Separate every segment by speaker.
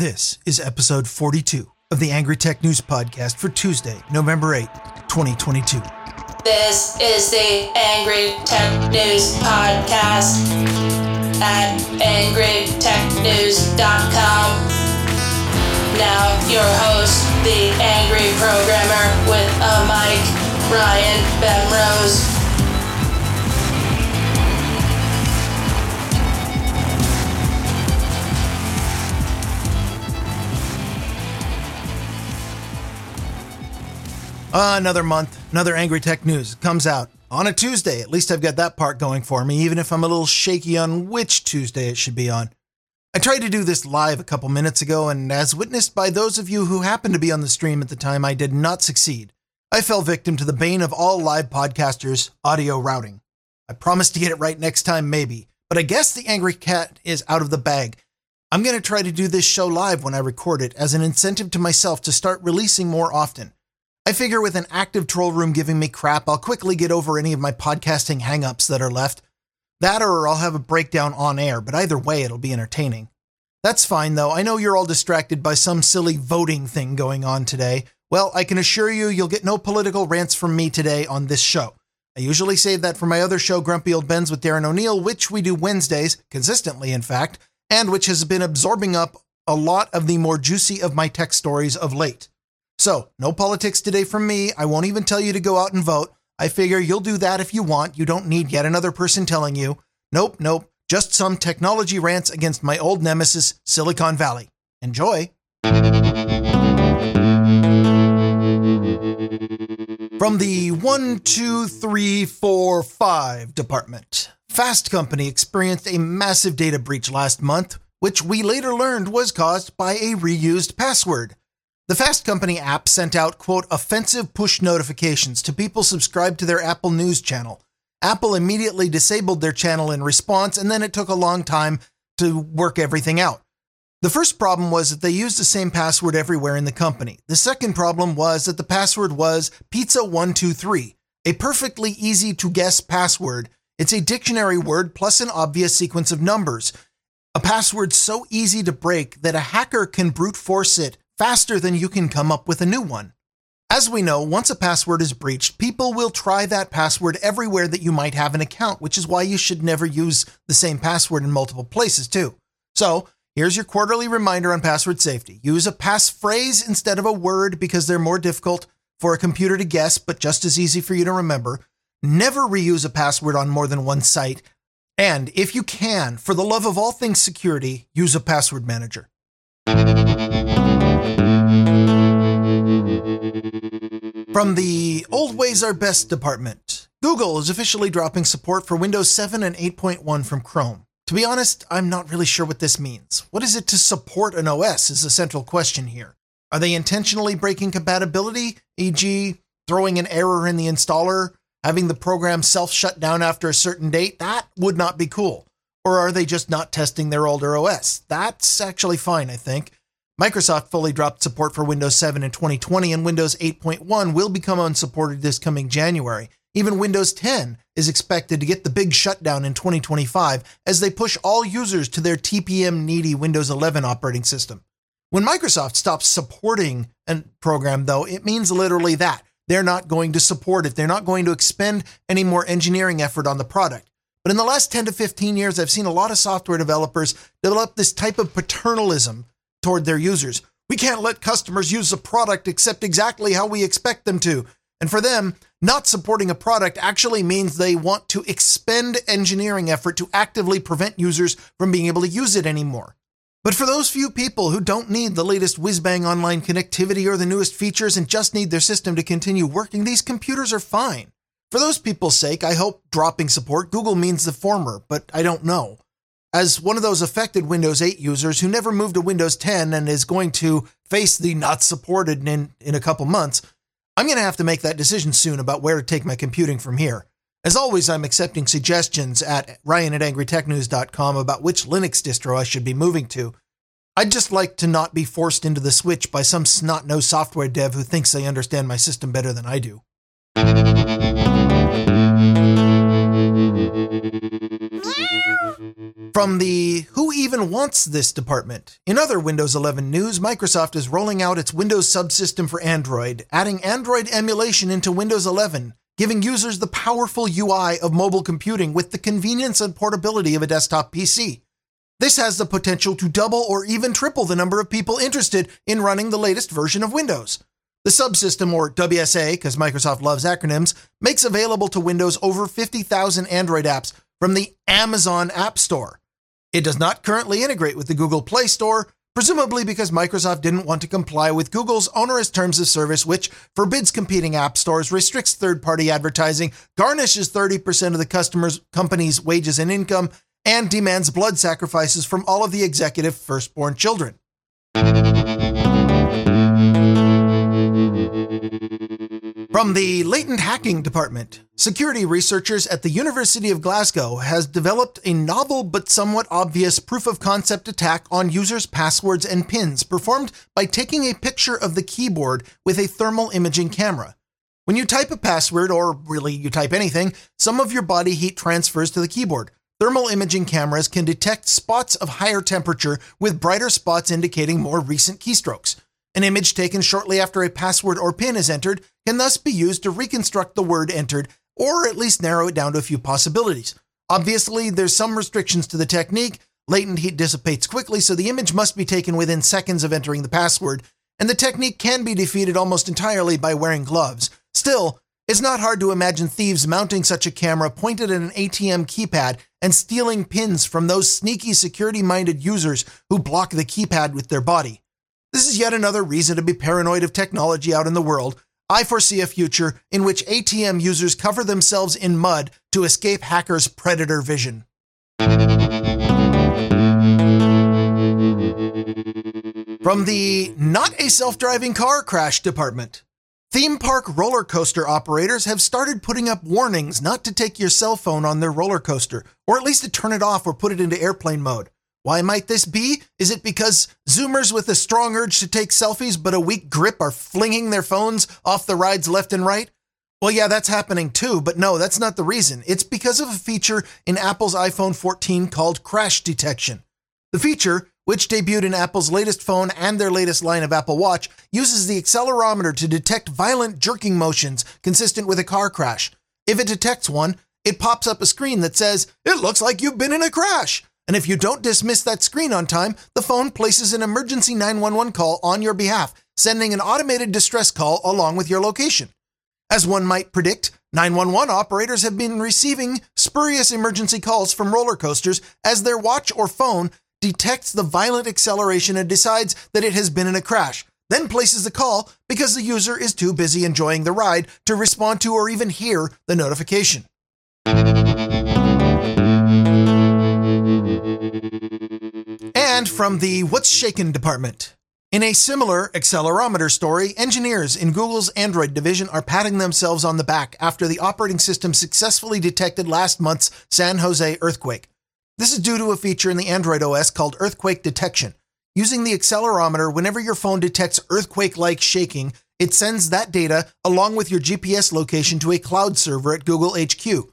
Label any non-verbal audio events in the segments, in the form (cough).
Speaker 1: This is episode 42 of the Angry Tech News Podcast for Tuesday, November 8, 2022.
Speaker 2: This is the Angry Tech News Podcast at angrytechnews.com. Now, your host, the Angry Programmer with a mic, Ryan Bemrose.
Speaker 1: Uh, another month, another Angry Tech News comes out on a Tuesday. At least I've got that part going for me, even if I'm a little shaky on which Tuesday it should be on. I tried to do this live a couple minutes ago, and as witnessed by those of you who happened to be on the stream at the time, I did not succeed. I fell victim to the bane of all live podcasters audio routing. I promised to get it right next time, maybe, but I guess the Angry Cat is out of the bag. I'm going to try to do this show live when I record it as an incentive to myself to start releasing more often. I figure with an active troll room giving me crap, I'll quickly get over any of my podcasting hangups that are left. That or I'll have a breakdown on air, but either way, it'll be entertaining. That's fine though. I know you're all distracted by some silly voting thing going on today. Well, I can assure you, you'll get no political rants from me today on this show. I usually save that for my other show, Grumpy Old Bens with Darren O'Neill, which we do Wednesdays, consistently in fact, and which has been absorbing up a lot of the more juicy of my tech stories of late. So, no politics today from me. I won't even tell you to go out and vote. I figure you'll do that if you want. You don't need yet another person telling you. Nope, nope. Just some technology rants against my old nemesis, Silicon Valley. Enjoy. From the 1, 2, 3, 4, 5 department, Fast Company experienced a massive data breach last month, which we later learned was caused by a reused password. The Fast Company app sent out, quote, offensive push notifications to people subscribed to their Apple News channel. Apple immediately disabled their channel in response, and then it took a long time to work everything out. The first problem was that they used the same password everywhere in the company. The second problem was that the password was pizza123, a perfectly easy to guess password. It's a dictionary word plus an obvious sequence of numbers. A password so easy to break that a hacker can brute force it faster than you can come up with a new one. As we know, once a password is breached, people will try that password everywhere that you might have an account, which is why you should never use the same password in multiple places, too. So, here's your quarterly reminder on password safety. Use a passphrase instead of a word because they're more difficult for a computer to guess, but just as easy for you to remember. Never reuse a password on more than one site. And if you can, for the love of all things security, use a password manager. From the Old Ways Are Best department, Google is officially dropping support for Windows 7 and 8.1 from Chrome. To be honest, I'm not really sure what this means. What is it to support an OS is the central question here. Are they intentionally breaking compatibility, e.g., throwing an error in the installer, having the program self shut down after a certain date? That would not be cool. Or are they just not testing their older OS? That's actually fine, I think. Microsoft fully dropped support for Windows 7 in 2020, and Windows 8.1 will become unsupported this coming January. Even Windows 10 is expected to get the big shutdown in 2025 as they push all users to their TPM needy Windows 11 operating system. When Microsoft stops supporting a program, though, it means literally that. They're not going to support it. They're not going to expend any more engineering effort on the product. But in the last 10 to 15 years, I've seen a lot of software developers develop this type of paternalism toward their users. We can't let customers use a product except exactly how we expect them to. And for them, not supporting a product actually means they want to expend engineering effort to actively prevent users from being able to use it anymore. But for those few people who don't need the latest whiz bang online connectivity or the newest features and just need their system to continue working, these computers are fine. For those people's sake, I hope dropping support Google means the former, but I don't know. As one of those affected Windows 8 users who never moved to Windows 10 and is going to face the not supported in, in a couple months, I'm going to have to make that decision soon about where to take my computing from here. As always, I'm accepting suggestions at ryan at angrytechnews.com about which Linux distro I should be moving to. I'd just like to not be forced into the switch by some snot nosed software dev who thinks they understand my system better than I do. From the Who Even Wants This department. In other Windows 11 news, Microsoft is rolling out its Windows subsystem for Android, adding Android emulation into Windows 11, giving users the powerful UI of mobile computing with the convenience and portability of a desktop PC. This has the potential to double or even triple the number of people interested in running the latest version of Windows. The subsystem, or WSA, because Microsoft loves acronyms, makes available to Windows over 50,000 Android apps from the Amazon App Store. It does not currently integrate with the Google Play Store, presumably because Microsoft didn't want to comply with Google's onerous terms of service, which forbids competing app stores, restricts third party advertising, garnishes 30% of the customer's company's wages and income, and demands blood sacrifices from all of the executive firstborn children. From the latent hacking department, security researchers at the University of Glasgow has developed a novel but somewhat obvious proof of concept attack on users' passwords and pins performed by taking a picture of the keyboard with a thermal imaging camera. When you type a password, or really you type anything, some of your body heat transfers to the keyboard. Thermal imaging cameras can detect spots of higher temperature with brighter spots indicating more recent keystrokes. An image taken shortly after a password or PIN is entered can thus be used to reconstruct the word entered or at least narrow it down to a few possibilities. Obviously, there's some restrictions to the technique. Latent heat dissipates quickly, so the image must be taken within seconds of entering the password, and the technique can be defeated almost entirely by wearing gloves. Still, it's not hard to imagine thieves mounting such a camera pointed at an ATM keypad and stealing pins from those sneaky security minded users who block the keypad with their body. This is yet another reason to be paranoid of technology out in the world. I foresee a future in which ATM users cover themselves in mud to escape hackers' predator vision. From the Not a Self Driving Car Crash Department. Theme park roller coaster operators have started putting up warnings not to take your cell phone on their roller coaster, or at least to turn it off or put it into airplane mode. Why might this be? Is it because Zoomers with a strong urge to take selfies but a weak grip are flinging their phones off the rides left and right? Well, yeah, that's happening too, but no, that's not the reason. It's because of a feature in Apple's iPhone 14 called crash detection. The feature, which debuted in Apple's latest phone and their latest line of Apple Watch, uses the accelerometer to detect violent jerking motions consistent with a car crash. If it detects one, it pops up a screen that says, It looks like you've been in a crash. And if you don't dismiss that screen on time, the phone places an emergency 911 call on your behalf, sending an automated distress call along with your location. As one might predict, 911 operators have been receiving spurious emergency calls from roller coasters as their watch or phone detects the violent acceleration and decides that it has been in a crash, then places the call because the user is too busy enjoying the ride to respond to or even hear the notification. From the What's Shaken department. In a similar accelerometer story, engineers in Google's Android division are patting themselves on the back after the operating system successfully detected last month's San Jose earthquake. This is due to a feature in the Android OS called earthquake detection. Using the accelerometer, whenever your phone detects earthquake like shaking, it sends that data along with your GPS location to a cloud server at Google HQ.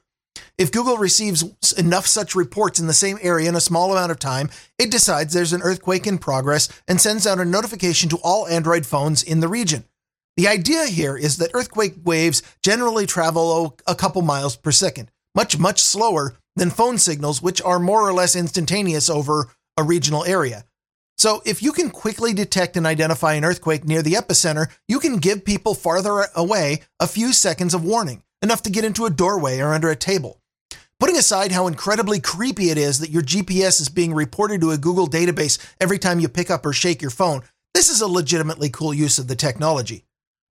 Speaker 1: If Google receives enough such reports in the same area in a small amount of time, it decides there's an earthquake in progress and sends out a notification to all Android phones in the region. The idea here is that earthquake waves generally travel a couple miles per second, much, much slower than phone signals, which are more or less instantaneous over a regional area. So, if you can quickly detect and identify an earthquake near the epicenter, you can give people farther away a few seconds of warning, enough to get into a doorway or under a table. Putting aside how incredibly creepy it is that your GPS is being reported to a Google database every time you pick up or shake your phone, this is a legitimately cool use of the technology.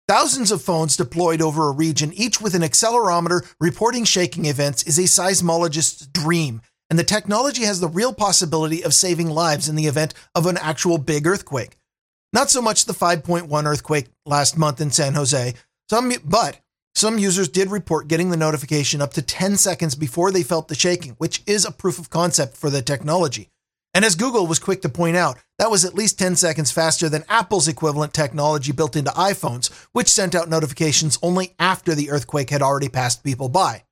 Speaker 1: Thousands of phones deployed over a region, each with an accelerometer reporting shaking events, is a seismologist's dream, and the technology has the real possibility of saving lives in the event of an actual big earthquake. Not so much the 5.1 earthquake last month in San Jose, some, but some users did report getting the notification up to 10 seconds before they felt the shaking, which is a proof of concept for the technology. And as Google was quick to point out, that was at least 10 seconds faster than Apple's equivalent technology built into iPhones, which sent out notifications only after the earthquake had already passed people by.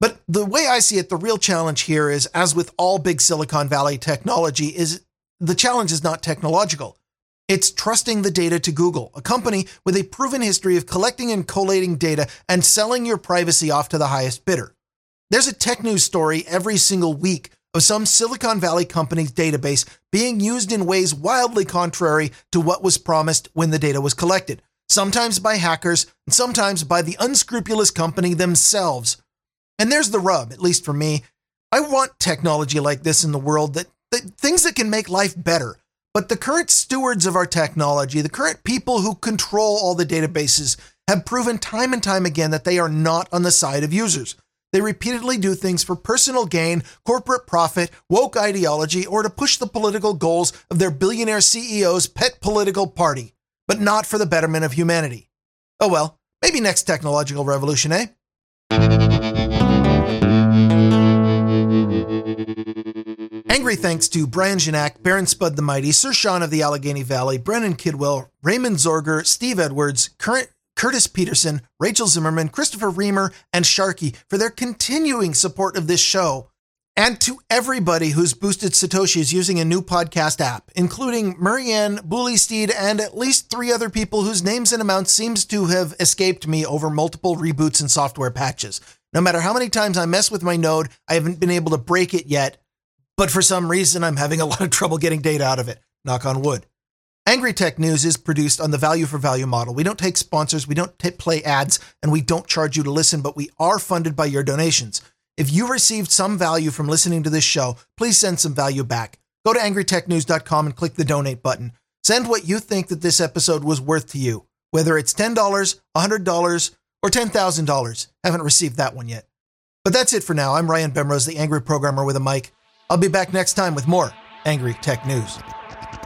Speaker 1: But the way I see it, the real challenge here is, as with all big Silicon Valley technology, is the challenge is not technological. It's trusting the data to Google, a company with a proven history of collecting and collating data and selling your privacy off to the highest bidder. There's a tech news story every single week of some Silicon Valley company's database being used in ways wildly contrary to what was promised when the data was collected, sometimes by hackers, and sometimes by the unscrupulous company themselves. And there's the rub, at least for me. I want technology like this in the world that, that things that can make life better but the current stewards of our technology, the current people who control all the databases, have proven time and time again that they are not on the side of users. They repeatedly do things for personal gain, corporate profit, woke ideology, or to push the political goals of their billionaire CEO's pet political party, but not for the betterment of humanity. Oh well, maybe next technological revolution, eh? Angry thanks to Brian Janak, Baron Spud the Mighty, Sir Sean of the Allegheny Valley, Brennan Kidwell, Raymond Zorger, Steve Edwards, Current Curtis Peterson, Rachel Zimmerman, Christopher Reamer, and Sharky for their continuing support of this show. And to everybody who's boosted Satoshis using a new podcast app, including Marianne, Bullysteed, and at least three other people whose names and amounts seems to have escaped me over multiple reboots and software patches. No matter how many times I mess with my node, I haven't been able to break it yet, but for some reason I'm having a (laughs) lot of trouble getting data out of it. Knock on wood. Angry Tech News is produced on the value for value model. We don't take sponsors, we don't t- play ads, and we don't charge you to listen, but we are funded by your donations. If you received some value from listening to this show, please send some value back. Go to angrytechnews.com and click the donate button. Send what you think that this episode was worth to you, whether it's $10, $100, or $10,000. Haven't received that one yet. But that's it for now. I'm Ryan Bemrose, the angry programmer with a mic. I'll be back next time with more Angry Tech News.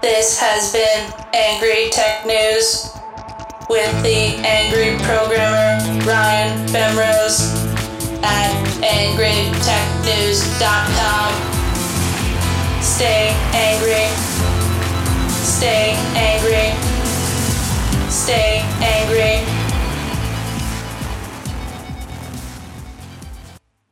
Speaker 2: This has been Angry Tech News with the angry programmer Ryan Bemrose at angrytechnews.com. Stay angry. Stay angry. Stay angry.